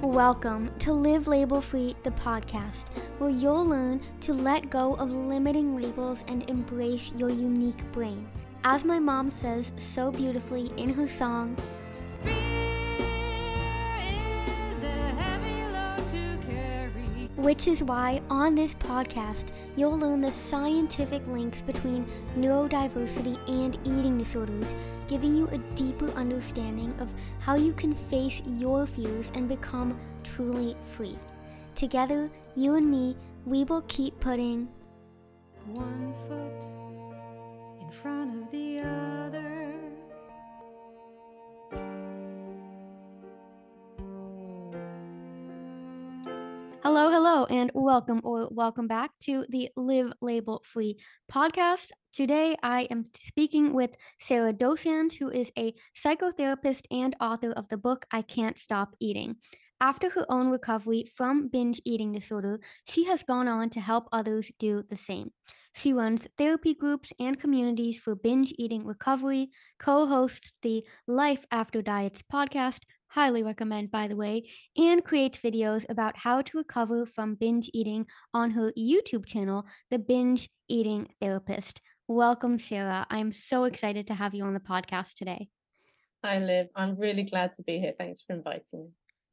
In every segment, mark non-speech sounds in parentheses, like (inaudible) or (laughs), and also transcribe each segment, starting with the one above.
Welcome to Live Label Free, the podcast, where you'll learn to let go of limiting labels and embrace your unique brain. As my mom says so beautifully in her song, Fear which is why on this podcast you'll learn the scientific links between neurodiversity and eating disorders, giving you a deeper understanding of how you can face your fears and become truly free. Together, you and me, we will keep putting One foot in front of the other. Hello, hello, and welcome or welcome back to the Live Label Free podcast. Today, I am speaking with Sarah Dosanjh, who is a psychotherapist and author of the book I Can't Stop Eating. After her own recovery from binge eating disorder, she has gone on to help others do the same. She runs therapy groups and communities for binge eating recovery, co hosts the Life After Diets podcast, highly recommend, by the way, and creates videos about how to recover from binge eating on her YouTube channel, The Binge Eating Therapist. Welcome, Sarah. I'm so excited to have you on the podcast today. Hi, Liv. I'm really glad to be here. Thanks for inviting me.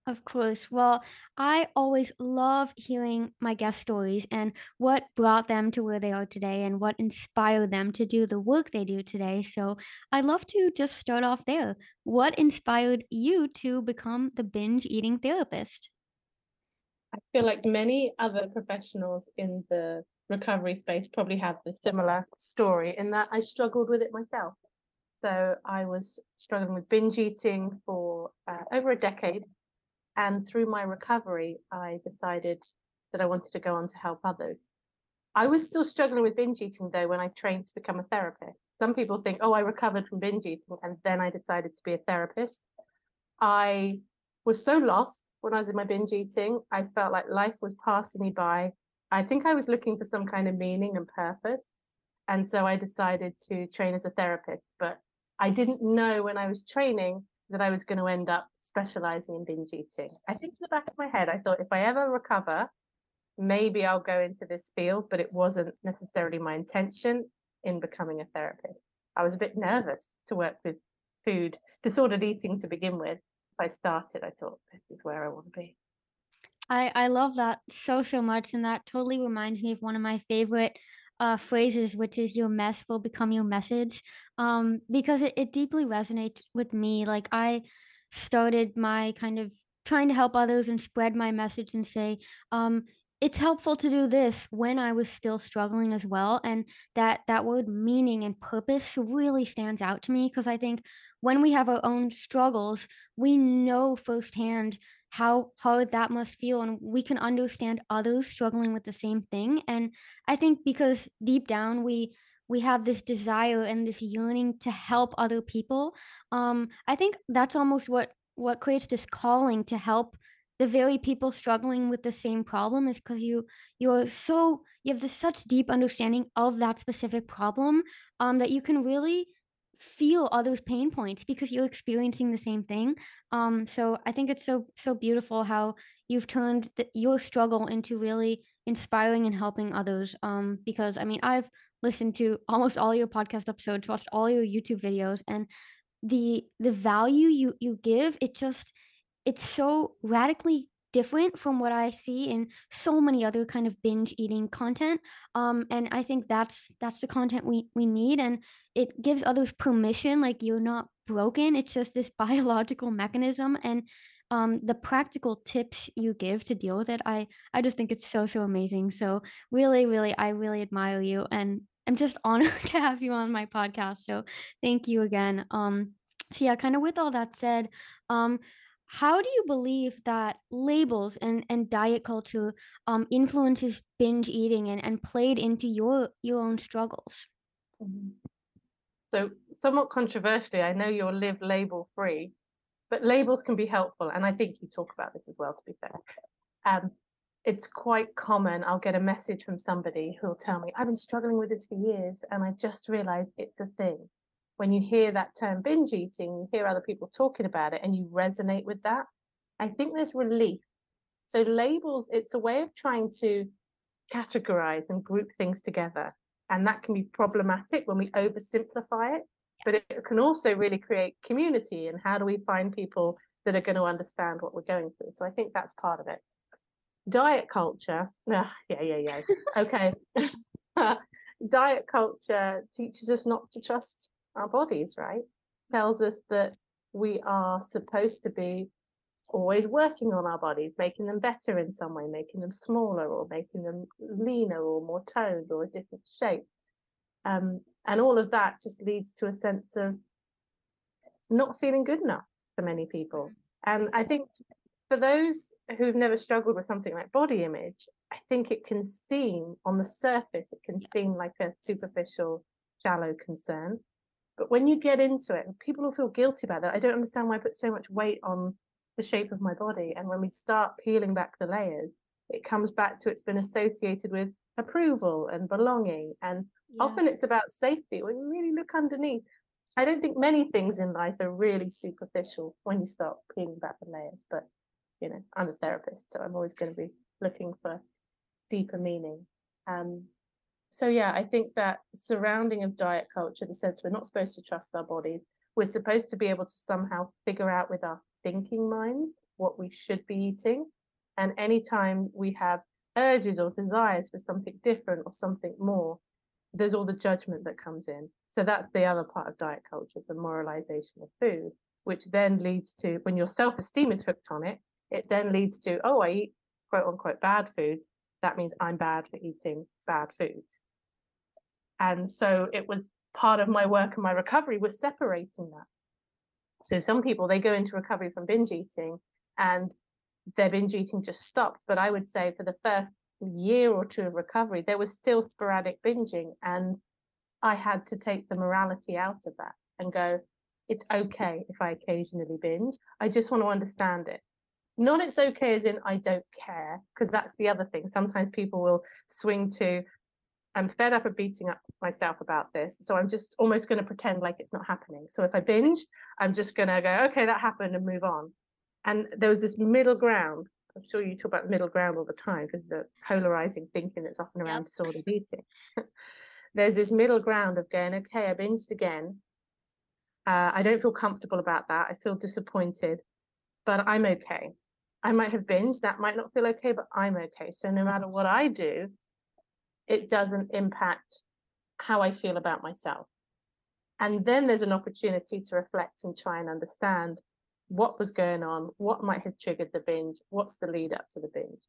Of course. Well, I always love hearing my guest stories and what brought them to where they are today and what inspired them to do the work they do today. So I'd love to just start off there. What inspired you to become the binge eating therapist? I feel like many other professionals in the recovery space probably have the similar story in that I struggled with it myself. So I was struggling with binge eating for uh, over a decade. And through my recovery, I decided that I wanted to go on to help others. I was still struggling with binge eating though when I trained to become a therapist. Some people think, oh, I recovered from binge eating and then I decided to be a therapist. I was so lost when I was in my binge eating. I felt like life was passing me by. I think I was looking for some kind of meaning and purpose. And so I decided to train as a therapist. But I didn't know when I was training that I was going to end up specializing in binge eating. I think to the back of my head, I thought if I ever recover, maybe I'll go into this field, but it wasn't necessarily my intention in becoming a therapist. I was a bit nervous to work with food, disordered eating to begin with. As I started, I thought this is where I want to be. I, I love that so, so much. And that totally reminds me of one of my favorite uh, phrases, which is your mess will become your message. Um, because it, it deeply resonates with me. Like I started my kind of trying to help others and spread my message and say, um, it's helpful to do this when I was still struggling as well. And that that word meaning and purpose really stands out to me because I think when we have our own struggles, we know firsthand how hard that must feel? And we can understand others struggling with the same thing. And i think because deep down we we have this desire and this yearning to help other people um i think that's almost what what creates this calling to help the very people struggling with the same problem is because you you're so you have this such deep understanding of that specific problem um that you can really feel others pain points because you're experiencing the same thing um, so I think it's so so beautiful how you've turned the, your struggle into really inspiring and helping others. Um, because I mean, I've listened to almost all your podcast episodes, watched all your YouTube videos, and the the value you you give, it just it's so radically different from what I see in so many other kind of binge eating content. Um, and I think that's that's the content we we need, and it gives others permission. Like you're not broken; it's just this (laughs) biological mechanism, and um, the practical tips you give to deal with it. I I just think it's so so amazing. So really, really, I really admire you, and I'm just (laughs) honored to have you on my podcast. So thank you again. Um, so yeah, kind of with all that said, um, how do you believe that labels and, and diet culture um, influences binge eating and, and played into your your own struggles? Mhm. So, somewhat controversially, I know you're live label free, but labels can be helpful. And I think you talk about this as well, to be fair. Um, it's quite common. I'll get a message from somebody who'll tell me, I've been struggling with this for years and I just realized it's a thing. When you hear that term binge eating, you hear other people talking about it and you resonate with that, I think there's relief. So, labels, it's a way of trying to categorize and group things together. And that can be problematic when we oversimplify it, but it can also really create community. And how do we find people that are going to understand what we're going through? So, I think that's part of it diet culture yeah (laughs) yeah yeah yeah okay (laughs) diet culture teaches us not to trust our bodies right? Tells us that we are supposed to be always working on our bodies making them better in some way making them smaller or making them leaner or more toned or a different shape. Um, and all of that just leads to a sense of not feeling good enough for many people. And i think for those who've never struggled with something like body image, I think it can seem on the surface, it can seem like a superficial, shallow concern. But when you get into it, people will feel guilty about that. I don't understand why I put so much weight on the shape of my body. And when we start peeling back the layers, it comes back to it's been associated with approval and belonging. And yeah. often it's about safety. When you really look underneath, I don't think many things in life are really superficial when you start peeling back the layers. But you know, I'm a therapist, so I'm always going to be looking for deeper meaning. Um, so yeah, I think that surrounding of diet culture, the sense we're not supposed to trust our bodies, we're supposed to be able to somehow figure out with our thinking minds what we should be eating. And anytime we have urges or desires for something different or something more, there's all the judgment that comes in. So that's the other part of diet culture, the moralization of food, which then leads to when your self esteem is hooked on it, it then leads to, oh, I eat quote unquote bad foods. That means I'm bad for eating bad foods. And so it was part of my work and my recovery was separating that. So some people they go into recovery from binge eating and their binge eating just stops. But I would say for the first year or two of recovery, there was still sporadic binging. And I had to take the morality out of that and go, it's okay if I occasionally binge. I just want to understand it not it's okay as in I don't care, because that's the other thing. Sometimes people will swing to, I'm fed up of beating up myself about this. So I'm just almost going to pretend like it's not happening. So if I binge, I'm just going to go, okay, that happened and move on. And there was this middle ground. I'm sure you talk about middle ground all the time because the polarizing thinking that's often around yep. disordered eating. (laughs) There's this middle ground of going, okay, I binged again. Uh, I don't feel comfortable about that. I feel disappointed, but I'm okay. I might have binged, that might not feel okay, but I'm okay. So no matter what I do, it doesn't impact how I feel about myself. And then there's an opportunity to reflect and try and understand what was going on, what might have triggered the binge, what's the lead up to the binge.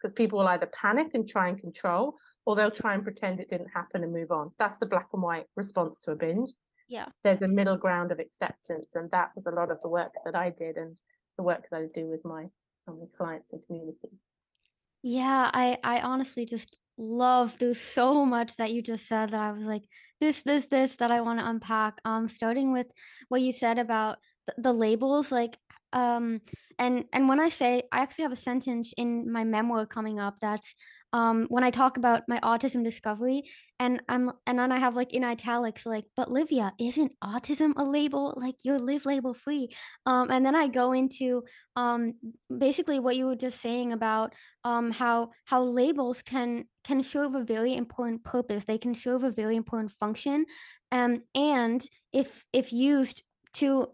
Because people will either panic and try and control, or they'll try and pretend it didn't happen and move on. That's the black and white response to a binge. Yeah. There's a middle ground of acceptance. And that was a lot of the work that I did and the work that I do with my from the clients and community. Yeah, I I honestly just love there's so much that you just said that I was like this this this that I want to unpack. Um starting with what you said about the, the labels like um and and when I say I actually have a sentence in my memoir coming up that's um when I talk about my autism discovery and I'm and then I have like in italics like but Livia isn't autism a label? Like you're live label free. Um and then I go into um basically what you were just saying about um how how labels can can serve a very important purpose. They can serve a very important function um and if if used to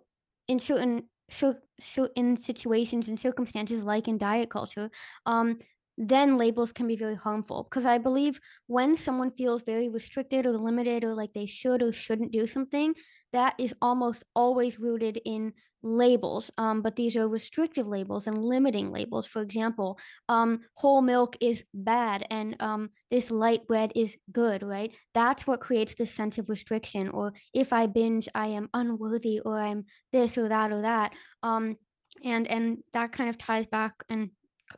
in certain so, so in situations and circumstances like in diet culture um then labels can be very harmful because I believe when someone feels very restricted or limited or like they should or shouldn't do something, that is almost always rooted in labels. Um, but these are restrictive labels and limiting labels. For example, um, whole milk is bad and um, this light bread is good, right? That's what creates this sense of restriction. Or if I binge, I am unworthy or I'm this or that or that. Um, and and that kind of ties back and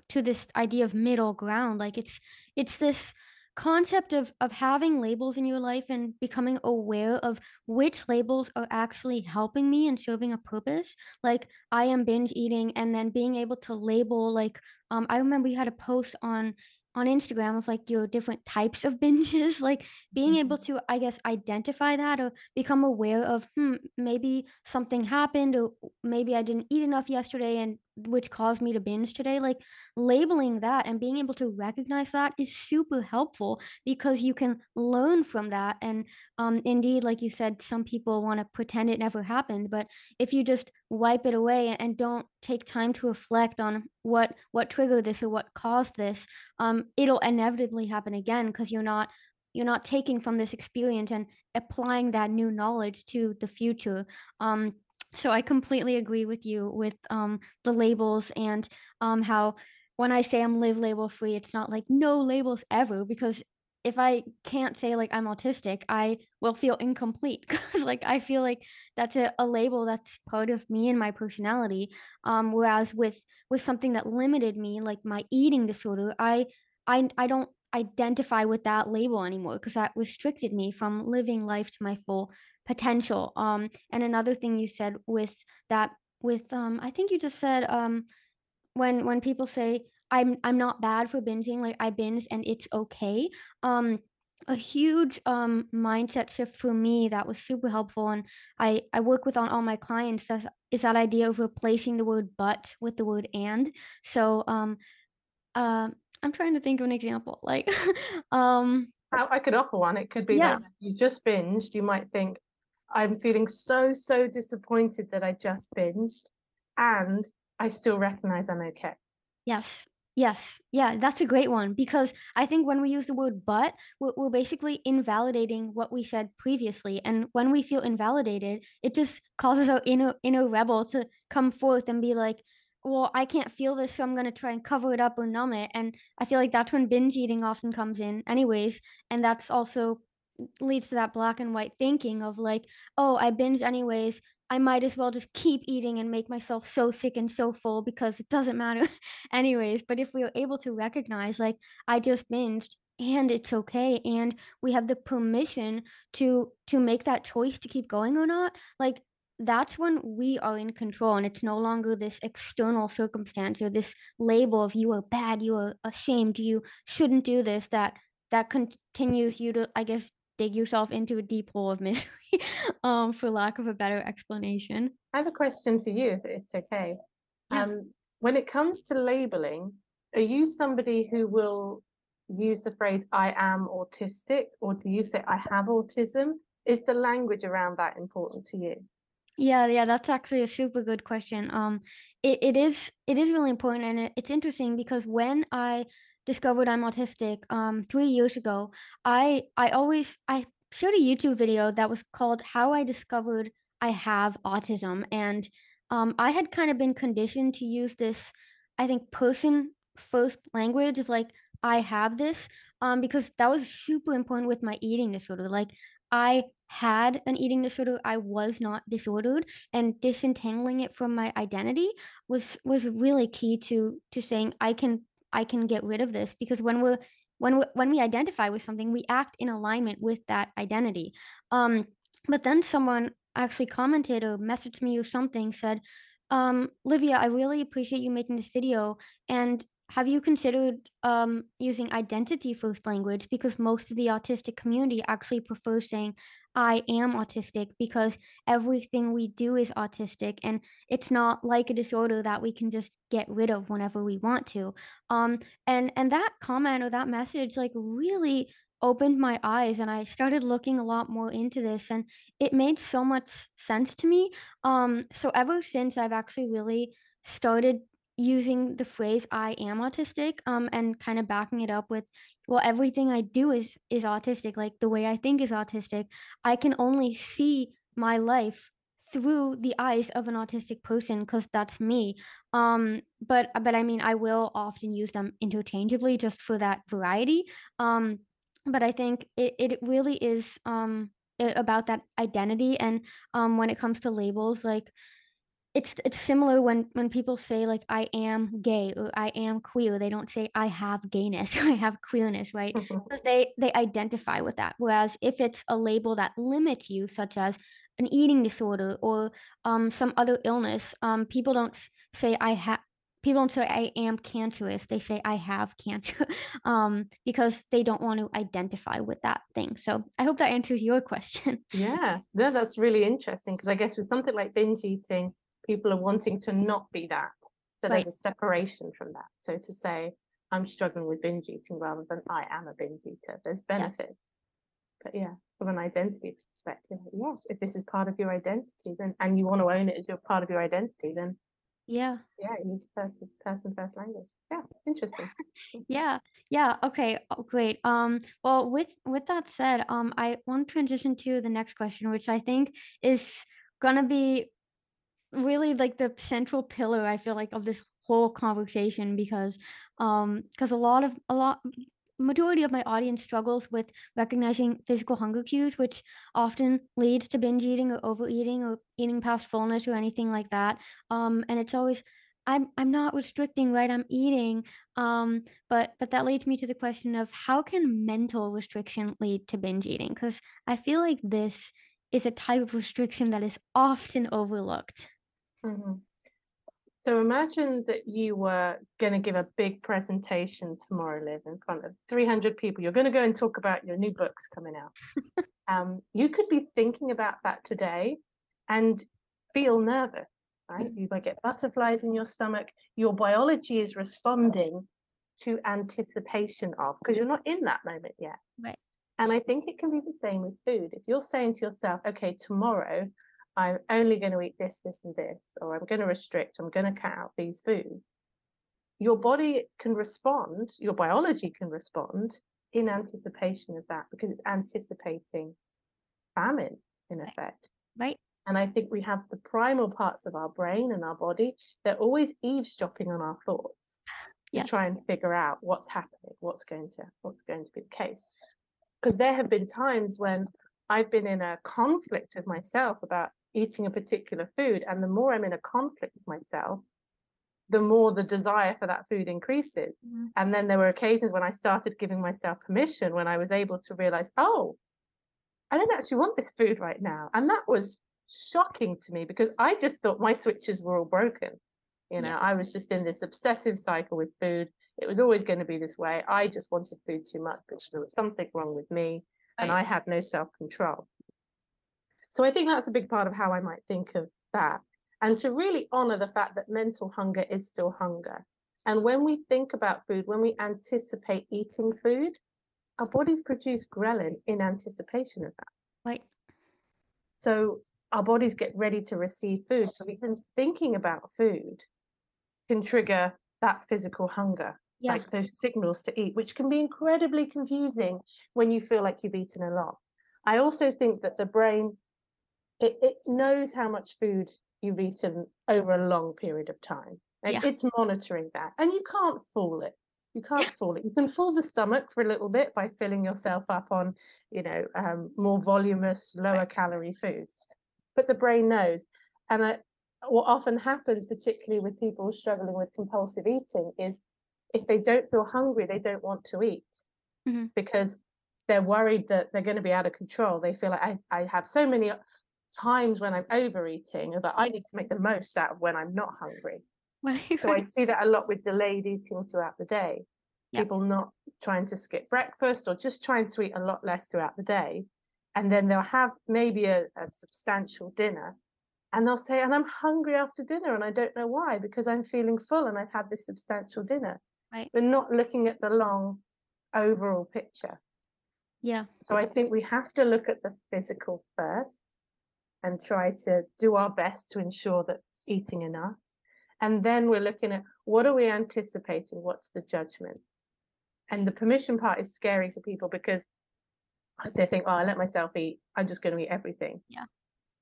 to this idea of middle ground like it's it's this concept of of having labels in your life and becoming aware of which labels are actually helping me and serving a purpose. Like i am binge eating and then being able to label like um i remember you had a post on on instagram of like your different types of (laughs) binges like being able to i guess identify that or become aware of hmm maybe something happened or maybe i didn't eat enough yesterday and which caused me to binge today like labeling that and being able to recognize that is super helpful because you can learn from that and um indeed like you said some people want to pretend it never happened but if you just wipe it away and don't take time to reflect on what what triggered this or what caused this um it'll inevitably happen again because you're not you're not taking from this experience and applying that new knowledge to the future. Um so I completely agree with you with um, the labels and um, how when I say I'm live label free, it's not like no labels ever because if I can't say like I'm autistic, I will feel incomplete (laughs) because like I feel like that's a, a label that's part of me and my personality. Um, whereas with with something that limited me, like my eating disorder, I I I don't identify with that label anymore because that restricted me from living life to my full potential. Um, and another thing you said with that, with um, I think you just said um, when when people say I'm I'm not bad for binging, like I binge and it's okay. Um, a huge um mindset shift for me that was super helpful, and I I work with on all my clients. That is that idea of replacing the word but with the word and. So um, um, I'm trying to think of an example. Like, (laughs) um, I I could offer one. It could be Yeah. that you just binged. You might think, I'm feeling so, so disappointed that I just binged, and I still recognize I'm okay. Yes. Yes. Yeah, that's a great one because I think when we use the word but, we're, basically invalidating what we said previously. And when we feel invalidated, it just causes our inner inner rebel to come forth and be like, well, I can't feel this, so I'm gonna try and cover it up or numb it. And I feel like that's when binge eating often comes in, anyways. And that's also leads to that black and white thinking of like, oh, I binge anyways. I might as well just keep eating and make myself so sick and so full because it doesn't matter (laughs) anyways. But if we are able to recognize, like, I just binged and it's okay, and we have the permission to to make that choice to keep going or not, like that's when we are in control and it's no longer this external circumstance or this label of you are bad, you are ashamed, you shouldn't do this that that continues you to, I guess, dig yourself into a deep hole of (laughs) misery, um, for lack of a better explanation. I have a question for you, if it's okay. Yeah. Um, when it comes to labeling, are you somebody who will use the phrase I am autistic, or do you say I have autism? Is the language around that important to you? Yeah, yeah, that's actually a super good question. Um, it, it is it is really important, and it, it's interesting because when I discovered I'm autistic, um, three years ago, I I always I shared a YouTube video that was called "How I Discovered I Have Autism," and um, I had kind of been conditioned to use this, I think, person first language of like I have this, um, because that was super important with my eating disorder. Like I had an eating disorder, I was not disordered, and disentangling it from my identity was was really key to to saying I can I can get rid of this because when we're when we when we identify with something, we act in alignment with that identity. Um, but then someone actually commented or messaged me or something said, um, Livia, I really appreciate you making this video. And have you considered um, using identity first language? Because most of the autistic community actually prefers saying, I am autistic because everything we do is autistic and it's not like a disorder that we can just get rid of whenever we want to. Um, and and that comment or that message like really opened my eyes and I started looking a lot more into this and it made so much sense to me. Um, so ever since I've actually really started using the phrase I am autistic, um, and kind of backing it up with, well, everything I do is is autistic, like the way I think is autistic. I can only see my life through the eyes of an autistic person because that's me. Um, but but I mean, I will often use them interchangeably just for that variety. Um, but I think it, it really is um about that identity and um when it comes to labels like it's it's similar when when people say like I am gay or I am queer. They don't say I have gayness or (laughs) I have queerness, right? Mhm. Because they they identify with that. Whereas if it's a label that limits you, such as an eating disorder or um some other illness, um people don't say I have people don't say I am cancerous. They say I have cancer, (laughs) um because they don't want to identify with that thing. So I hope that answers your (laughs) question. Yeah, no, that's really interesting because I guess with something like binge eating, people are wanting to not be that. So Right. there's a separation from that. So to say, I'm struggling with binge eating rather than I am a binge eater, there's benefit. But yeah, from an identity perspective, yes, if this is part of your identity, then and you want to own it as your part of your identity, then Yeah. yeah, it needs person, person first language. Yeah, interesting. (laughs) Yeah, yeah, okay, oh, great. Um, well, with with that said, um, I want to transition to the next question, which I think is gonna be really like the central pillar, I feel like, of this whole conversation because, um, because a lot of a lot majority of my audience struggles with recognizing physical hunger cues, which often leads to binge eating or overeating or eating past fullness or anything like that. Um, and it's always I'm I'm not restricting, right? I'm eating. Um, but but that leads me to the question of how can mental restriction lead to binge eating? Because I feel like this is a type of restriction that is often overlooked. Mhm. So imagine that you were going to give a big presentation tomorrow, Liv, in front of 300 people. You're going to go and talk about your new books coming out. (laughs) um, you could be thinking about that today and feel nervous, right? You might get butterflies in your stomach. Your biology is responding to anticipation of, because you're not in that moment yet. Right. And I think it can be the same with food. If you're saying to yourself, okay, tomorrow I'm only going to eat this, this, and this, or I'm going to restrict, I'm going to cut out these foods, your body can respond, your biology can respond in anticipation of that because it's anticipating famine in effect. Right? And I think we have the primal parts of our brain and our body, they're always eavesdropping on our thoughts (gasps) to try and figure out what's happening, what's going to what's going to be the case. Because there have been times when I've been in a conflict with myself about eating a particular food, and the more I'm in a conflict with myself, the more the desire for that food increases. Mhm. And then there were occasions when I started giving myself permission when I was able to realize, oh, I don't actually want this food right now. And that was shocking to me because I just thought my switches were all broken. You know, Yeah. I was just in this obsessive cycle with food. It was always going to be this way. I just wanted food too much because there was something wrong with me and I had no self control. So I think that's a big part of how I might think of that. And to really honor the fact that mental hunger is still hunger. And when we think about food, when we anticipate eating food, our bodies produce ghrelin in anticipation of that. Right. So our bodies get ready to receive food. So even thinking about food can trigger that physical hunger, Yeah. like those signals to eat, which can be incredibly confusing when you feel like you've eaten a lot. I also think that the brain it, it knows how much food you've eaten over a long period of time. Like, Yeah. It's monitoring that. And you can't fool it. You can't fool it. You can fool the stomach for a little bit by filling yourself up on, you know, um, more voluminous, lower calorie foods. But the brain knows. And I, what often happens, particularly with people struggling with compulsive eating, is if they don't feel hungry, they don't want to eat Mhm. because they're worried that they're going to be out of control. They feel like I, I have so many times when I'm overeating that I need to make the most out of when I'm not hungry. (laughs) So I see that a lot with delayed eating throughout the day. Yeah. People not trying to skip breakfast or just trying to eat a lot less throughout the day. And then they'll have maybe a, a substantial dinner and they'll say, and I'm hungry after dinner and I don't know why, because I'm feeling full and I've had this substantial dinner. Right. We're not looking at the long overall picture. Yeah. So I think we have to look at the physical first and try to do our best to ensure that eating enough. And then we're looking at what are we anticipating? What's the judgment? And the permission part is scary for people because they think, oh, I let myself eat. I'm just going to eat everything. Yeah.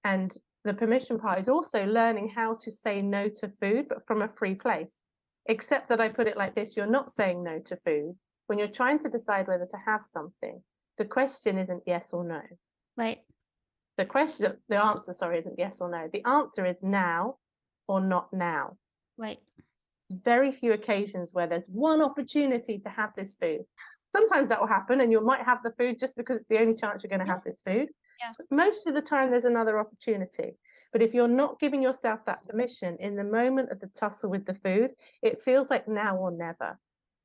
And the permission part is also learning how to say no to food, but from a free place. Except that I put it like this you're not saying no to food. When you're trying to decide whether to have something, the question isn't yes or no. Right. The question, the answer, sorry, isn't yes or no. The answer is now or not now. Right. Very few occasions where there's one opportunity to have this food. Sometimes that will happen and you might have the food just because it's the only chance you're going to have this food. Yeah. Most of the time, there's another opportunity. But if you're not giving yourself that permission in the moment of the tussle with the food, it feels like now or never.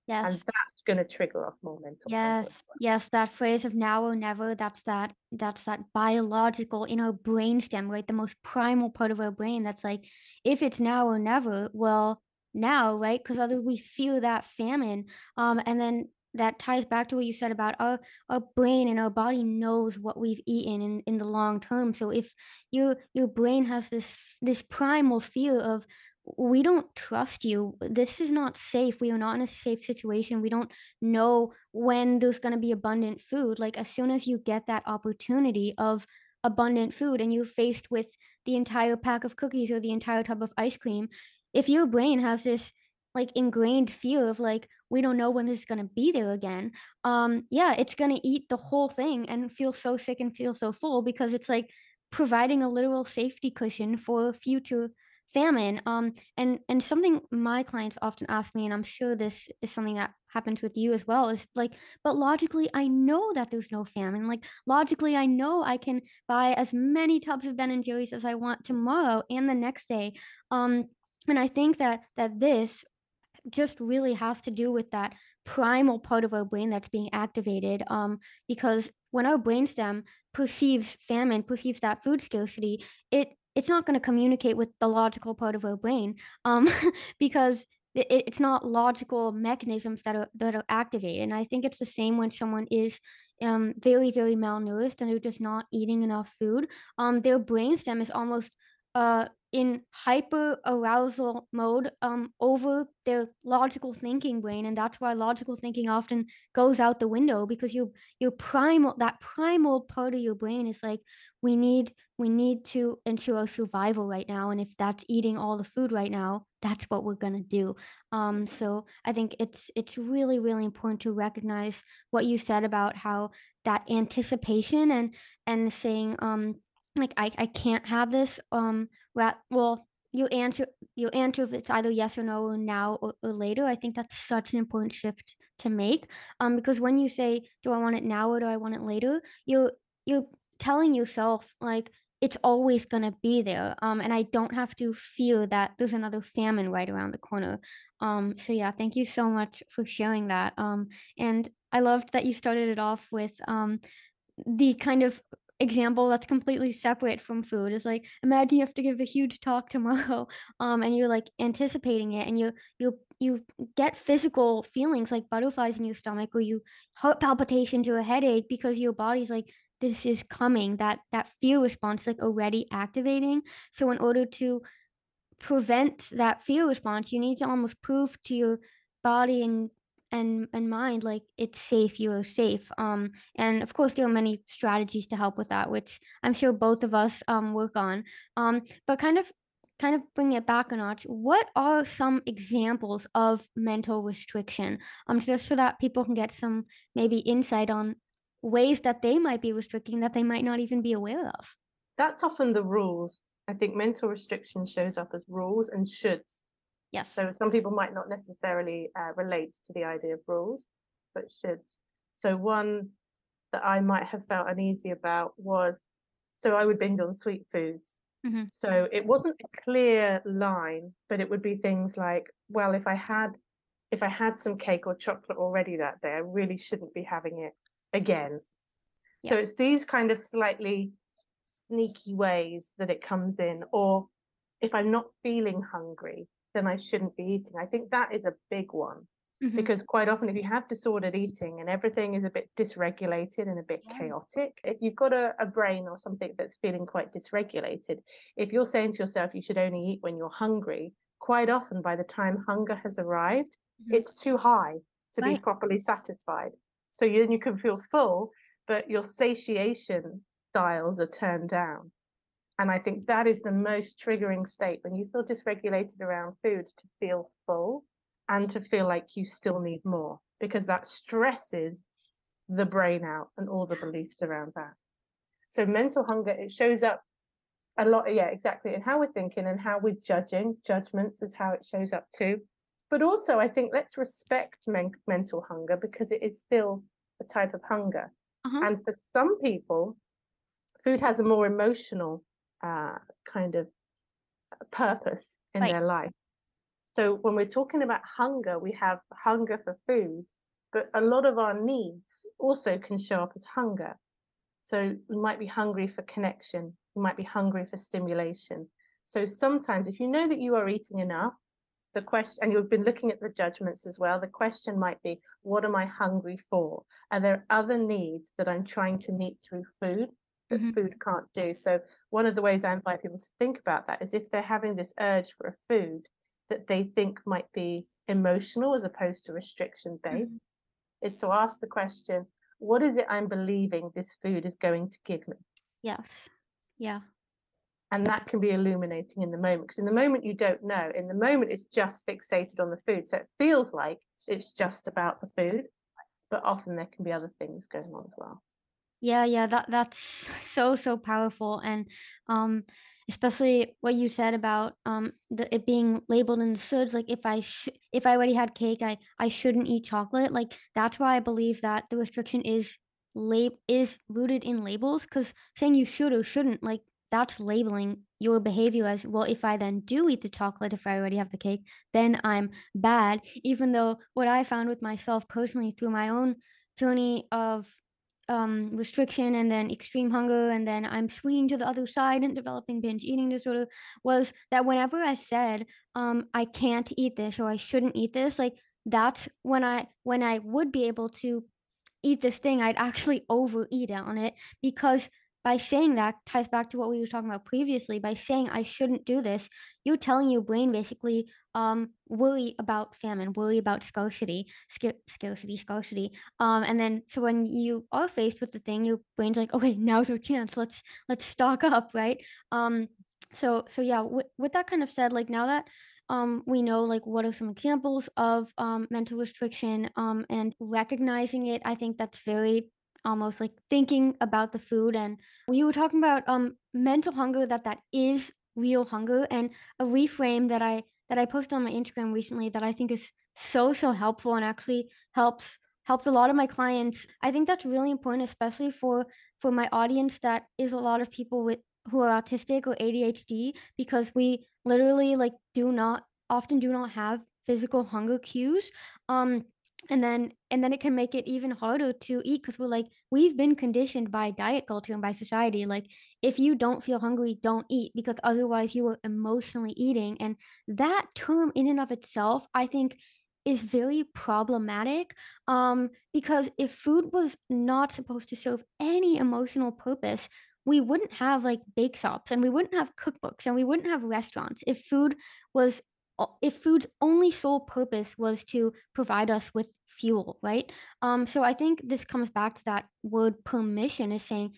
And that's going to trigger off more mental. Yes, well. yes, that phrase of now or never, that's that that's that biological in our brainstem, right? The most primal part of our brain that's like, if it's now or never, well, now, right? Because otherwise we feel that famine. Um, and then that ties back to what you said about our our brain and our body knows what we've eaten in, in the long term. So if your your brain has this this primal fear of we don't trust you. This is not safe. We are not in a safe situation. We don't know when there's going to be abundant food. Like as soon as you get that opportunity of abundant food and you're faced with the entire pack of cookies or the entire tub of ice cream, if your brain has this like ingrained fear of like we don't know when this is going to be there again um yeah it's going to eat the whole thing and feel so sick and feel so full because it's like providing a literal safety cushion for future famine um and and something my clients often ask me and i'm sure this is something that happens with you as well is like but logically i know that there's no famine. Like logically i know i can buy as many tubs of ben and jerry's as i want tomorrow and the next day. Um and i think that that this just really has to do with that primal part of our brain that's being activated um because when our brainstem perceives famine perceives that food scarcity it it's not going to communicate with the logical part of our brain um (laughs) because it, it's not logical mechanisms that are that are activated and i think it's the same when someone is um very very malnourished and they're just not eating enough food um their brainstem is almost uh in hyper arousal mode um over their logical thinking brain and that's why logical thinking often goes out the window because your your primal that primal part of your brain is like we need we need to ensure our survival right now and if that's eating all the food right now that's what we're going to do. Um so i think it's it's really really important to recognize what you said about how that anticipation and and saying um like I, I can't have this um well you answer you answer if it's either yes or no or now or, or later. I think that's such an important shift to make um because when you say do i want it now or do i want it later? you're you're telling yourself like it's always going to be there um and i don't have to fear that there's another famine right around the corner. Um so yeah thank you so much for sharing that um and i loved that you started it off with um the kind of example that's completely separate from food is like imagine you have to give a huge talk tomorrow (laughs) um and you're like anticipating it and you you you get physical feelings like butterflies in your stomach or you heart palpitations or a headache because your body's like this is coming that that fear response like already activating. So in order to prevent that fear response you need to almost prove to your body and and and mind like it's safe you are safe um and of course there are many strategies to help with that which i'm sure both of us um work on um but kind of kind of bring it back a notch what are some examples of mental restriction um just so that people can get some maybe insight on ways that they might be restricting that they might not even be aware of That's often the rules. I think mental restriction shows up as rules and shoulds. Yes So some people might not necessarily uh, relate to the idea of rules, but should. So one that I might have felt uneasy about was, so I would binge on sweet foods. Mhm. So it wasn't a clear line, but it would be things like, well, if I had, if I had some cake or chocolate already that day, I really shouldn't be having it again. So it's these kind of slightly sneaky ways that it comes in, or if I'm not feeling hungry, then I shouldn't be eating. I think that is a big one Mhm. because quite often, if you have disordered eating and everything is a bit dysregulated and a bit Yeah. chaotic, if you've got a, a brain or something that's feeling quite dysregulated, if you're saying to yourself you should only eat when you're hungry, quite often by the time hunger has arrived, Mhm. it's too high to be properly satisfied. So you, then you can feel full, but your satiation dials are turned down. And I think that is the most triggering state when you feel dysregulated around food to feel full and to feel like you still need more because that stresses the brain out and all the beliefs around that. So mental hunger, it shows up a lot, yeah, exactly. And how we're thinking and how we're judging, judgments is how it shows up too. But also, I think let's respect men- mental hunger because it is still a type of hunger. Uh-huh. And for some people, food has a more emotional uh, kind of purpose in Right. their life. So when we're talking about hunger, we have hunger for food, but a lot of our needs also can show up as hunger. So we might be hungry for connection, we might be hungry for stimulation. So sometimes, if you know that you are eating enough, the question, and you've been looking at the judgments as well, the question might be, what am I hungry for? Are there other needs that I'm trying to meet through food that Mhm. food can't do? So one of the ways I invite people to think about that is if they're having this urge for a food that they think might be emotional as opposed to restriction based, is to ask the question, what is it I'm believing this food is going to give me? Yes. Yeah. And that can be illuminating in the moment because in the moment you don't know. In the moment, it's just fixated on the food. So it feels like it's just about the food, but often there can be other things going on as well. Yeah, yeah, that that's (laughs) so so powerful and um especially what you said about um the, it being labeled in the foods like if I sh if I already had cake I I shouldn't eat chocolate like that's why I believe that the restriction is lab is rooted in labels cuz saying you should or shouldn't like that's labeling your behavior as well if I then do eat the chocolate if I already have the cake then I'm bad even though what I found with myself personally through my own journey of um, restriction and then extreme hunger, and then I'm swinging to the other side and developing binge eating disorder was that whenever I said, um, I can't eat this or I shouldn't eat this, like that's when I when I would be able to eat this thing, I'd actually overeat on it because by saying that ties back to what we were talking about previously. By saying I shouldn't do this, you're telling your brain basically, um, worry about famine, worry about scarcity, sca- scarcity, scarcity. Um, and then so when you are faced with the thing, your brain's like, okay, now's our chance. Let's let's stock up, right? Um, so so yeah. With, with that kind of said, like now that um, we know like what are some examples of um, mental restriction um, and recognizing it i think that's very almost like thinking about the food and we were talking about um mental hunger that that is real hunger and a reframe that i that i posted on my instagram recently that i think is so so helpful and actually helps helped a lot of my clients. I think that's really important especially for for my audience that is a lot of people with who are autistic or adhd because we literally like do not often do not have physical hunger cues. Um and then and then it can make it even harder to eat because we're like we've been conditioned by diet culture and by society like if you don't feel hungry don't eat because otherwise you are emotionally eating. And that term in and of itself i think is very problematic um because if food was not supposed to serve any emotional purpose we wouldn't have like bake shops and we wouldn't have cookbooks and we wouldn't have restaurants. If food was if food's only sole purpose was to provide us with fuel right? Um so i think this comes back to that word permission is saying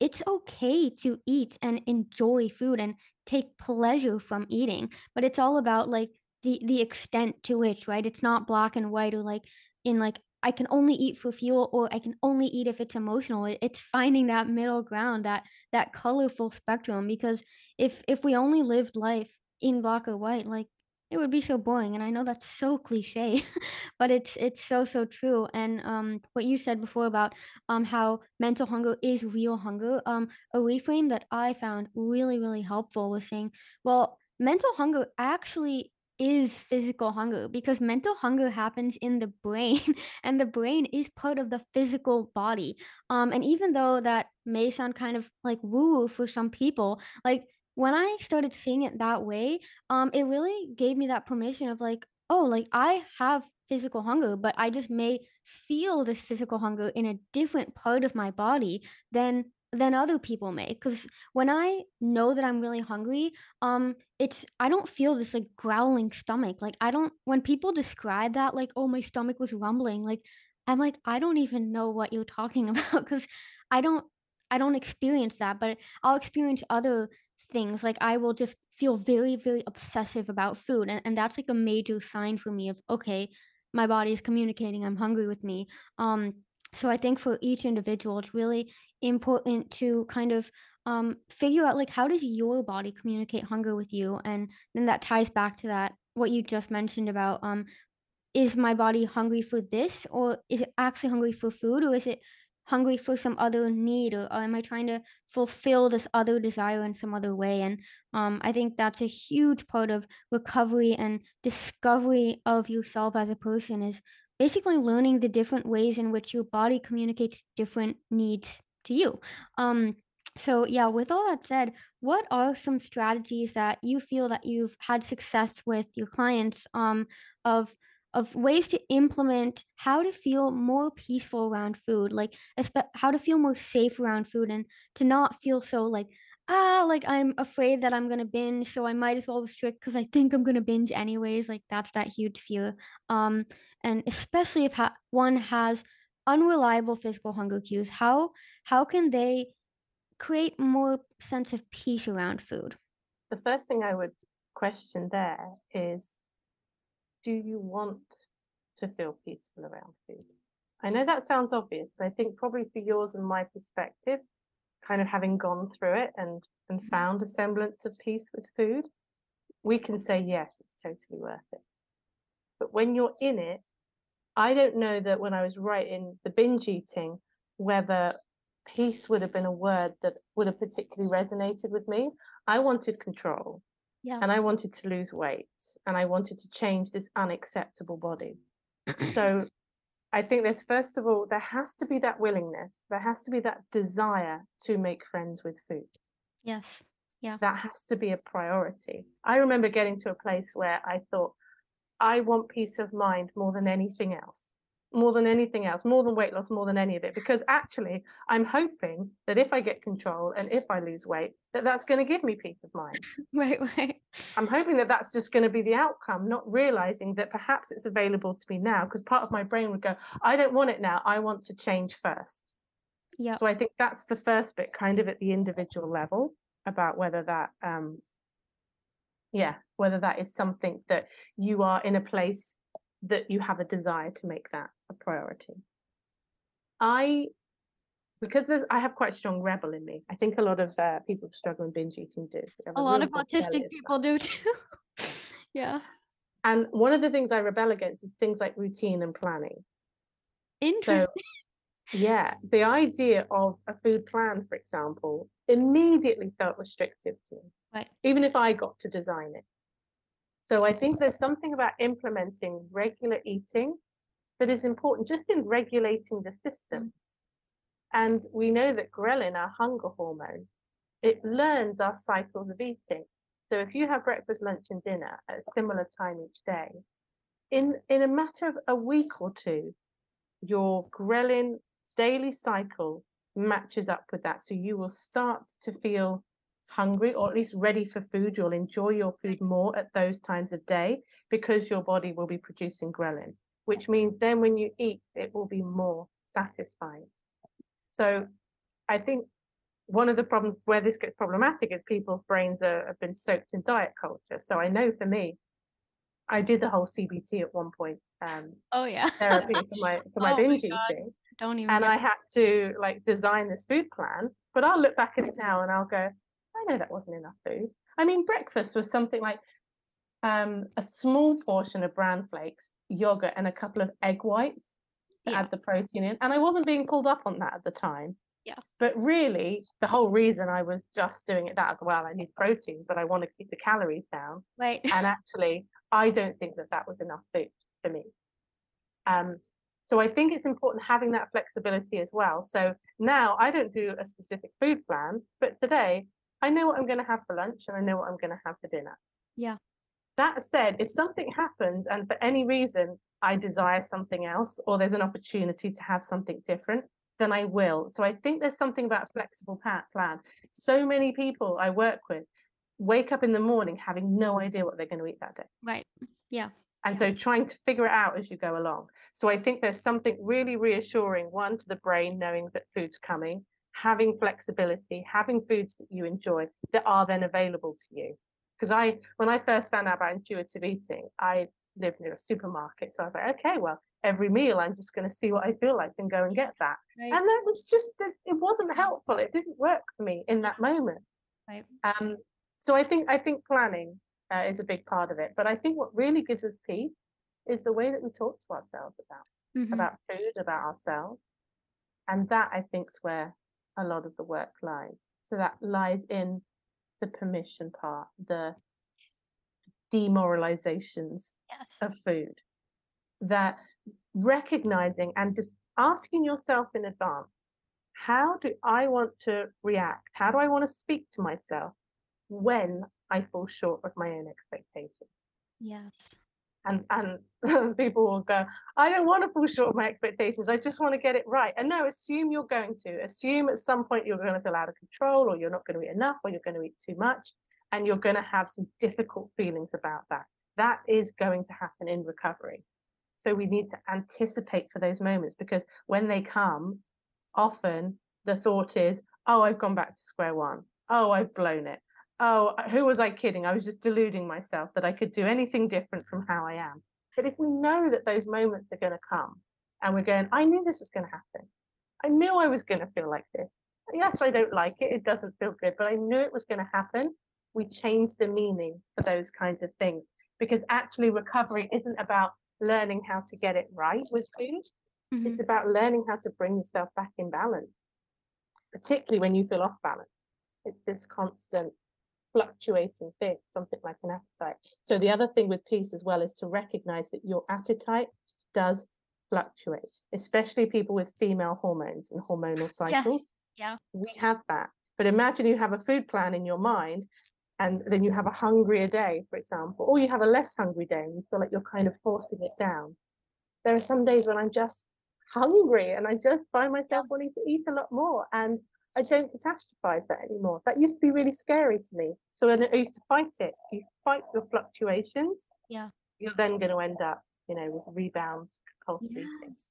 it's okay to eat and enjoy food and take pleasure from eating but it's all about like the the extent to which right? It's not black and white or like in like i can only eat for fuel or i can only eat if it's emotional. It's finding that middle ground that that colorful spectrum because if if we only lived life in black or white like it would be so boring and i know that's so cliche (laughs) but it's it's so so true and um what you said before about um how mental hunger is real hunger um a reframe that i found really really helpful was saying well mental hunger actually is physical hunger because mental hunger happens in the brain (laughs) and the brain is part of the physical body. Um and even though that may sound kind of like woo for some people like when i started seeing it that way um it really gave me that permission of like oh like i have physical hunger but i just may feel this physical hunger in a different part of my body than than other people may. Because when i know that i'm really hungry um it's i don't feel this like growling stomach like i don't when people describe that like oh my stomach was rumbling like i'm like i don't even know what you're talking (laughs) about because i don't i don't experience that but i'll experience other things like i will just feel very very obsessive about food and, and that's like a major sign for me of okay my body is communicating i'm hungry with me. Um so I think for each individual, it's really important to kind of um, figure out like how does your body communicate hunger with you, and then that ties back to that what you just mentioned about um, is my body hungry for this, or is it actually hungry for food, or is it hungry for some other need, or, or am I trying to fulfill this other desire in some other way? And um, I think that's a huge part of recovery and discovery of yourself as a person is basically learning the different ways in which your body communicates different needs to you. Um, so yeah, with all that said, what are some strategies that you feel that you've had success with your clients um, of of ways to implement how to feel more peaceful around food, like how to feel more safe around food and to not feel so like ah like I'm afraid that I'm gonna binge, so I might as well restrict because I think I'm gonna binge anyways. Like that's that huge fear. Um, and especially if ha- one has unreliable physical hunger cues, how how can they create more sense of peace around food? The first thing I would question there is do you want to feel peaceful around food? I know that sounds obvious, but I think probably for yours and my perspective, kind of having gone through it and and found a semblance of peace with food, we can say yes, it's totally worth it. But when you're in it, I don't know that when I was writing the binge eating, whether peace would have been a word that would have particularly resonated with me. I wanted control Yeah. and I wanted to lose weight and I wanted to change this unacceptable body. So I think there's first of all, there has to be that willingness, there has to be that desire to make friends with food. yes. Yeah. That has to be a priority. I remember getting to a place where I thought, I want peace of mind more than anything else, more than anything else, more than weight loss, more than any of it. Because actually, I'm hoping that if I get control and if I lose weight, that that's going to give me peace of mind. (laughs) Right. Right. I'm hoping that that's just going to be the outcome, not realizing that perhaps it's available to me now. Because part of my brain would go, I don't want it now. I want to change first. Yeah. So I think that's the first bit, kind of at the individual level, about whether that, um, yeah, whether that is something that you are in a place that you have a desire to make that a priority. I, because there's, I have quite a strong rebel in me. I think a lot of uh, people who struggle with binge eating do. They A lot of autistic belly as well. people do too. (laughs) yeah. And one of the things I rebel against is things like routine and planning. Interesting. Yeah, the idea of a food plan, for example, immediately felt restrictive to me, Right. even if I got to design it. So I think there's something about implementing regular eating that is important just in regulating the system. And we know that ghrelin, our hunger hormone, it learns our cycles of eating. So if you have breakfast, lunch, and dinner at a similar time each day, in in a matter of a week or two, your ghrelin daily cycle matches up with that. So you will start to feel hungry or at least ready for food. You'll enjoy your food more at those times of day because your body will be producing ghrelin, which means then when you eat, it will be more satisfying. So I think one of the problems where this gets problematic is people's brains are, have been soaked in diet culture. So I know for me, I did the whole CBT at one point, um, oh yeah. therapy for my (laughs) for my Oh my binge God. eating Don't even. and I had to like design this food plan. But I'll look back at it now and I'll go, I know that wasn't enough food. I mean, breakfast was something like um, a small portion of bran flakes, yogurt, and a couple of egg whites to Yeah. add the protein in. And I wasn't being pulled up on that at the time. Yeah. But really, the whole reason I was just doing it that well, I need protein, but I want to keep the calories down right. (laughs) and actually i don't think that that was enough food for me um so i think it's important having that flexibility as well so now i don't do a specific food plan but today i know what i'm going to have for lunch and i know what i'm going to have for dinner Yeah. That said if something happens and for any reason i desire something else or there's an opportunity to have something different then i will so i think there's something about a flexible plan so many people i work with wake up in the morning having no idea what they're going to eat that day right. Yeah. and so trying to figure it out as you go along. So I think there's something really reassuring, one to the brain, knowing that food's coming, having flexibility, having foods that you enjoy that are then available to you. Because I, when I first found out about intuitive eating, I lived near a supermarket. So I was like, okay, well, every meal. I'm just going to see what I feel like and go and get that. Right. And that was just, it it wasn't helpful. It didn't work for me in that moment. Right. Um, so I think, I think planning uh, is a big part of it. But I think what really gives us peace is the way that we talk to ourselves about, Mhm. about food, about ourselves. And that I think is where a lot of the work lies. So that lies in the permission part, the demoralizations Yes. of food that recognizing and just asking yourself in advance how do i want to react how do i want to speak to myself when i fall short of my own expectations Yes. And and (laughs) people will go i don't want to fall short of my expectations i just want to get it right. And no assume you're going to assume at some point you're going to feel out of control or you're not going to eat enough or you're going to eat too much and you're going to have some difficult feelings about that. That is going to happen in recovery. So we need to anticipate for those moments because when they come often the thought is oh i've gone back to square one. Oh i've blown it oh who was i kidding? I was just deluding myself that i could do anything different from how i am. But if we know that those moments are going to come and we're going i knew this was going to happen. I knew i was going to feel like this. Yes i don't like it. It doesn't feel good but i knew it was going to happen. We change the meaning for those kinds of things because actually recovery isn't about learning how to get it right with food. Mhm. it's about learning how to bring yourself back in balance, particularly when you feel off balance. It's this constant fluctuating thing, something like an appetite. So the other thing with peace as well is to recognize that your appetite does fluctuate, especially people with female hormones and hormonal cycles. yeah. We have that. But imagine you have a food plan in your mind and then you have a hungrier day, for example, or you have a less hungry day and you feel like you're kind of forcing it down. There are some days when I'm just hungry and I just find myself wanting to eat a lot more and I don't catastrophize that anymore. That used to be really scary to me. So when I used to fight it, you fight your fluctuations, Yeah. you're then going to end up, you know, with rebounds, eating. Yes.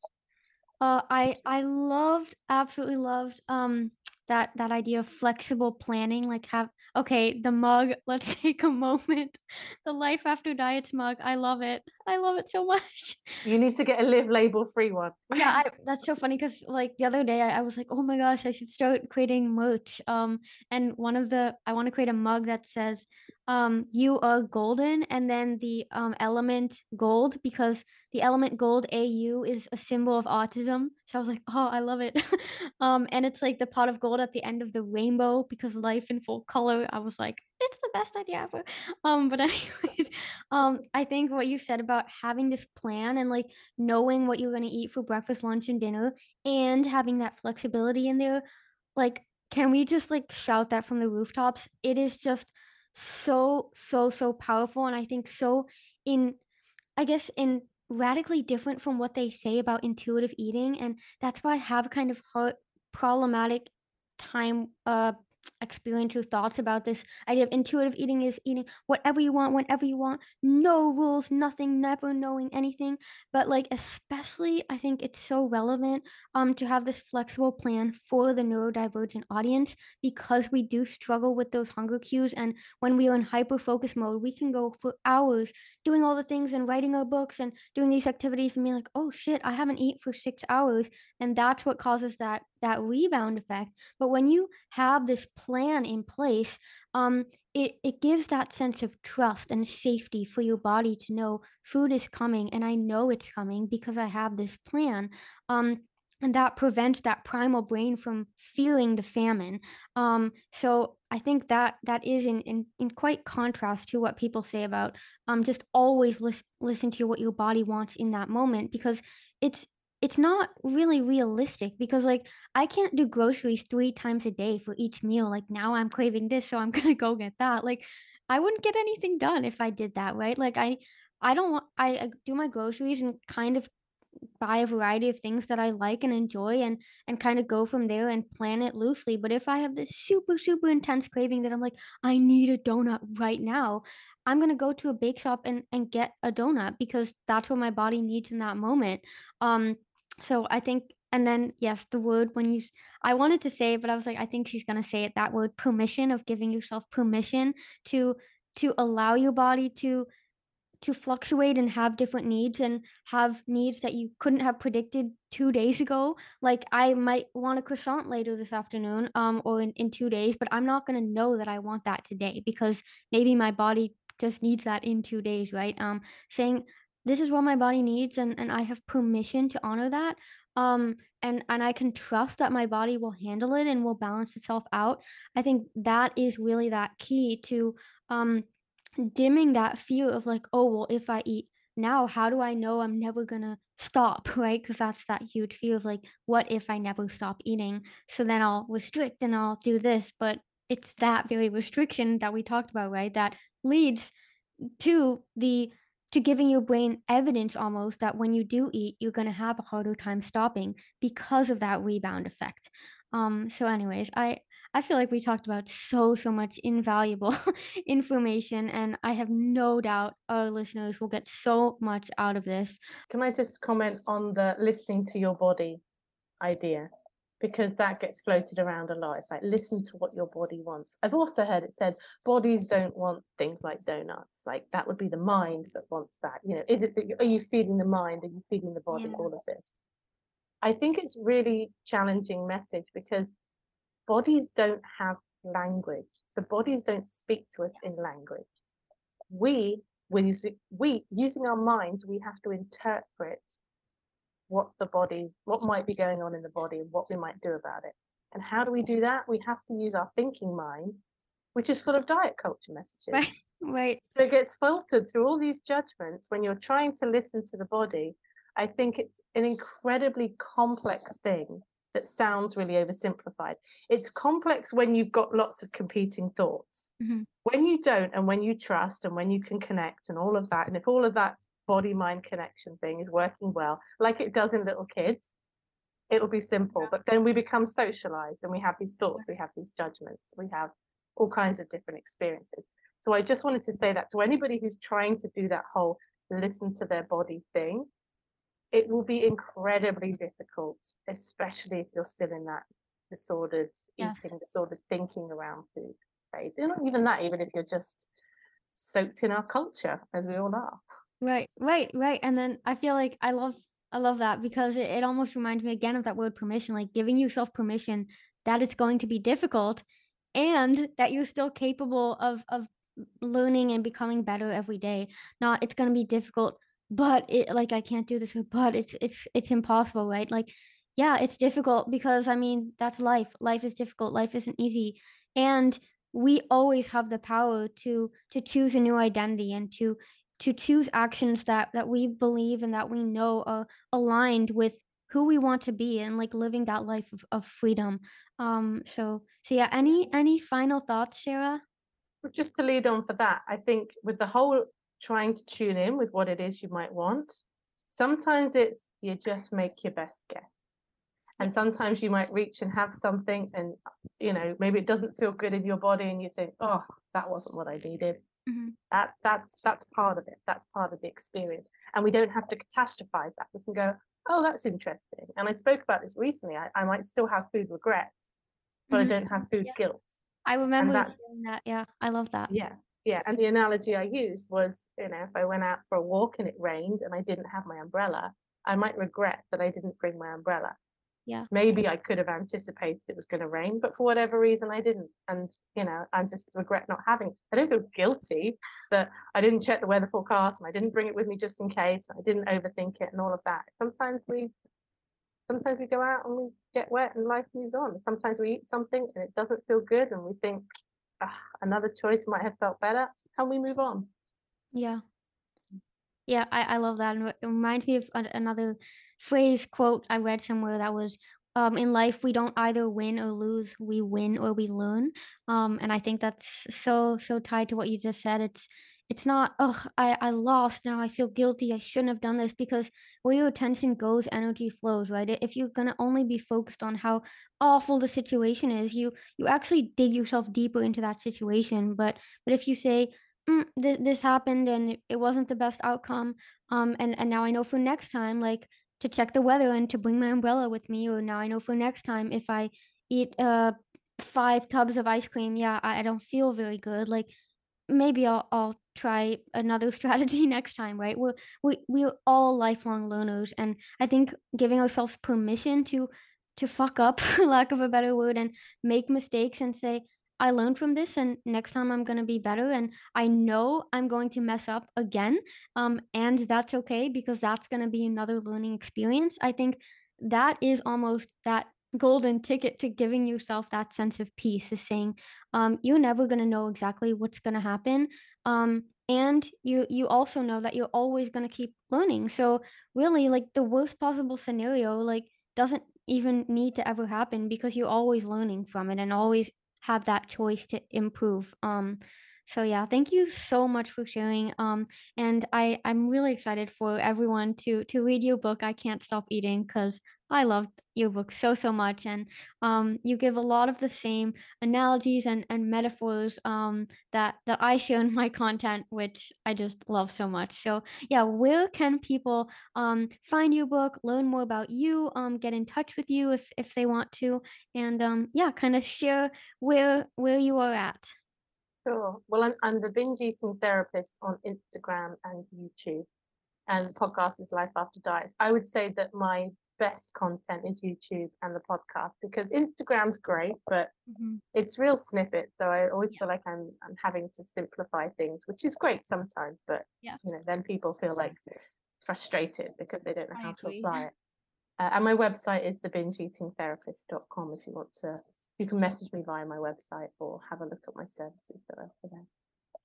Uh, I I loved, absolutely loved um that that idea of flexible planning. Like have okay, the mug. (laughs) Let's take a moment. The life after diets mug. I love it. I love it so much. You need to get a live label free one. Yeah, I, (laughs) that's so funny because like the other day I, I was like, oh my gosh, I should start creating merch. Um, and one of the I want to create a mug that says, um, you are golden, and then the um element gold because the element gold AU is a symbol of autism. So I was like, oh, I love it. (laughs) um, and it's like the pot of gold at the end of the rainbow because life in full color. I was like, it's the best idea ever. (laughs) Um, but (laughs) anyways, um, I think what you said about having this plan and like knowing what you're going to eat for breakfast, lunch, and dinner, and having that flexibility in there, like, can we just like shout that from the rooftops? It is just so, so, so powerful. And I think so in, I guess, in radically different from what they say about intuitive eating. And that's why I have kind of hard, problematic time uh experience or thoughts about this. Idea of intuitive eating is eating whatever you want whenever you want. No rules nothing never knowing anything. But like especially i think it's so relevant um to have this flexible plan for the neurodivergent audience because we do struggle with those hunger cues. And when we are in hyper focus mode we can go for hours doing all the things and writing our books and doing these activities and being like oh shit i haven't eaten for six hours. And that's what causes that that rebound effect. But when you have this plan in place um it, it gives that sense of trust and safety for your body to know food is coming and i know it's coming because i have this plan um and that prevents that primal brain from feeling the famine um so i think that that is in in, in quite contrast to what people say about um just always lis- listen to what your body wants in that moment because it's it's not really realistic because like I can't do groceries three times a day for each meal. Like now I'm craving this, so I'm (laughs) gonna go get that. Like I wouldn't get anything done if I did that, right? Like I I don't want I, I do my groceries and kind of buy a variety of things that I like and enjoy and and kind of go from there and plan it loosely. But if I have this super super intense craving that I'm like I need a donut right now, I'm going to go to a bake shop and and get a donut because that's what my body needs in that moment. Um so I think and then yes, the word when you I wanted to say but I was like I think she's to say it that word permission of giving yourself permission to to allow your body to to fluctuate and have different needs and have needs that you couldn't have predicted two days ago. Like I might want a croissant later this afternoon, um, or in, in two days, but I'm not gonna know that I want that today because maybe my body just needs that in two days, right? Um, saying this is what my body needs and, and I have permission to honor that. Um, and and I can trust that my body will handle it and will balance itself out. I think that is really that key to um dimming that fear of like, oh, well, if I eat now, how do I know I'm never gonna stop, (laughs) right? Because that's that huge fear of like, what if I never stop eating? So then I'll restrict and I'll do this. But it's that very restriction that we talked about, right? That leads to the to giving your brain evidence almost that when you do eat, you're gonna have a harder time stopping because of that rebound effect. Um, so anyways, I I feel like we talked about so, so much invaluable (laughs) information, and I have no doubt our listeners will get so much out of this. Can I just comment on the listening to your body idea? Because that gets floated around a lot. It's like listen to what your body wants. I've also heard it said bodies don't want things like donuts. Like that would be the mind that wants that. You know, is it are you feeding the mind? Are you feeding the body? Yeah. All of this. I think it's really challenging message because bodies don't have language. So bodies don't speak to us in language. We, when using, we using our minds, we have to interpret what the body, what might be going on in the body and what we might do about it. And how do we do that? We have to use our thinking mind, which is full of diet culture messages. Right. Right. So it gets filtered through all these judgments when you're trying to listen to the body. I think it's an incredibly complex thing that sounds really oversimplified. It's complex when you've got lots of competing thoughts. Mhm. When you don't, and when you trust, and when you can connect, and all of that, and if all of that body mind connection thing is working well, like it does in little kids, it'll be simple. But then we become socialized and we have these thoughts, we have these judgments, we have all kinds of different experiences. So I just wanted to say that to anybody who's trying to do that whole listen to their body thing, it will be incredibly difficult, especially if you're still in that disordered Yes. eating, disordered thinking around food phase. And not even that, even if you're just soaked in our culture, as we all are. Right, right, right. And then I feel like I love I love that because it, it almost reminds me again of that word permission, like giving yourself permission that it's going to be difficult and that you're still capable of of learning and becoming better every day. Not it's gonna be difficult, but it like I can't do this, (laughs) but it's it's it's impossible, right? Like, yeah, it's difficult because I mean that's life. Life is difficult. Life isn't easy. And we always have the power to to choose a new identity and to to choose actions that that we believe and that we know are aligned with who we want to be and like living that life of, of freedom um so so yeah any any final thoughts sarah just to lead on for that, I think with the whole trying to tune in with what it is you might want, sometimes it's you just make your best guess. And sometimes you might reach and have something and you know, maybe it doesn't feel good in your body and you think, oh, that wasn't what I needed. Mhm. That that's that's part of it. That's part of the experience. And we don't have to catastrophize that. We can go, oh, that's interesting. And I spoke about this recently. I, I might still have food regret, but Mhm. I don't have food Yeah. guilt. i remember that- that yeah i love that Yeah, yeah. And the analogy I used was, you know, if I went out for a walk and it rained and I didn't have my umbrella, I might regret that I didn't bring my umbrella. Yeah. Maybe I could have anticipated it was going to rain, but for whatever reason I didn't. And, you know, I just regret not having. I don't feel guilty that I didn't check the weather forecast and I didn't bring it with me just in case. I didn't overthink it and all of that. Sometimes we sometimes we go out and we get wet and life moves on. Sometimes we eat something and it doesn't feel good and we think "Ah, another choice might have felt better and we move on. Yeah. Yeah, I, I love that. And it reminds me of another phrase quote I read somewhere that was um in life we don't either win or lose, we win or we learn. Um and I think that's so so tied to what you just said. It's it's not, oh, I, I lost now. I feel guilty. I shouldn't have done this because where your attention goes, energy flows, right? If you're gonna only be focused on how awful the situation is, you you actually dig yourself deeper into that situation. But but if you say, mm, th- this happened and it, wasn't the best outcome um and and now i know for next time like to check the weather and to bring my umbrella with me or now i know for next time if i eat uh five tubs of ice cream yeah i, I don't feel very good like maybe I'll, I'll try another (laughs) strategy next time, right? We're we we're all lifelong learners, and I think giving ourselves permission to to fuck up, (laughs) lack of a better word, and make mistakes and say, I learned from this, and next time I'm gonna be better, and I know I'm going to mess up again, um, and that's okay because that's gonna be another learning experience. I think that is almost that golden ticket to giving yourself that sense of peace is saying um, you're never going to know exactly what's going to happen um, and you you also know that you're always going to keep learning so really like the worst possible scenario like doesn't even need to ever happen because you're always learning from it and always have that choice to improve um so yeah thank you so much for sharing um and i i'm really excited for everyone to to read your book i can't stop eating because I loved your book so so much, and um, you give a lot of the same analogies and, and metaphors um, that that I share in my (laughs) content, which I just love so much. So yeah, where can people um, find your book, learn more about you, um, get in touch with you if if they want to, and um, yeah, kind of share where where you are at. Sure. Well, I'm, I'm the binge eating therapist on Instagram and YouTube, and podcast is Life After Diets. I would say that my best content is YouTube and the podcast because Instagram's great, but Mhm. it's real snippets. So I always Yeah. feel like I'm I'm having to simplify things, which is great sometimes, but Yeah. you know, then people feel like frustrated because they don't know I how to apply it. Uh, and my website is thebingeeatingtherapist.com if you want to you can message me via my website or have a look at my services that are for there.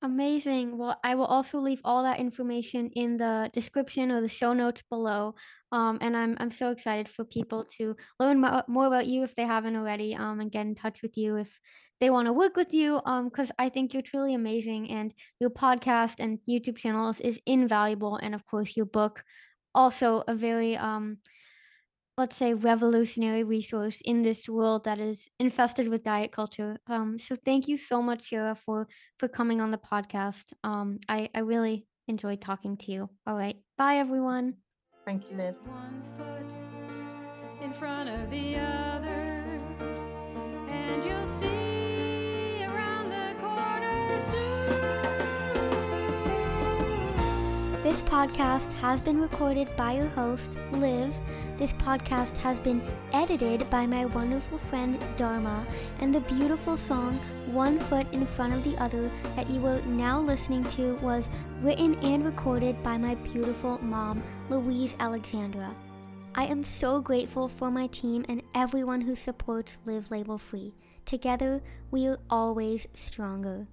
Amazing. Well, I will also leave all that information in the description or the show notes below. Um, and I'm I'm so excited for people to learn mo- more about you if they haven't already. Um, and get in touch with you if they want to work with you. Um, because I think you're truly amazing, and your podcast and YouTube channels is invaluable, and of course your book, also a very um let's say revolutionary resource in this world that is infested with diet culture. Um, so thank you so much, Sarah, for for coming on the podcast. Um, I I really enjoyed talking to you. All right, bye everyone. Thank you, Liv. One foot in front of the other, and you'll see around the corner soon. This podcast has been recorded by your host, Liv. This podcast has been edited by my wonderful friend Dharma, and the beautiful song One Foot in Front of the Other that you are now listening to was written and recorded by my beautiful mom, Louise Alexandra. I am so grateful for my team and everyone who supports Live Label Free. Together, we are always stronger.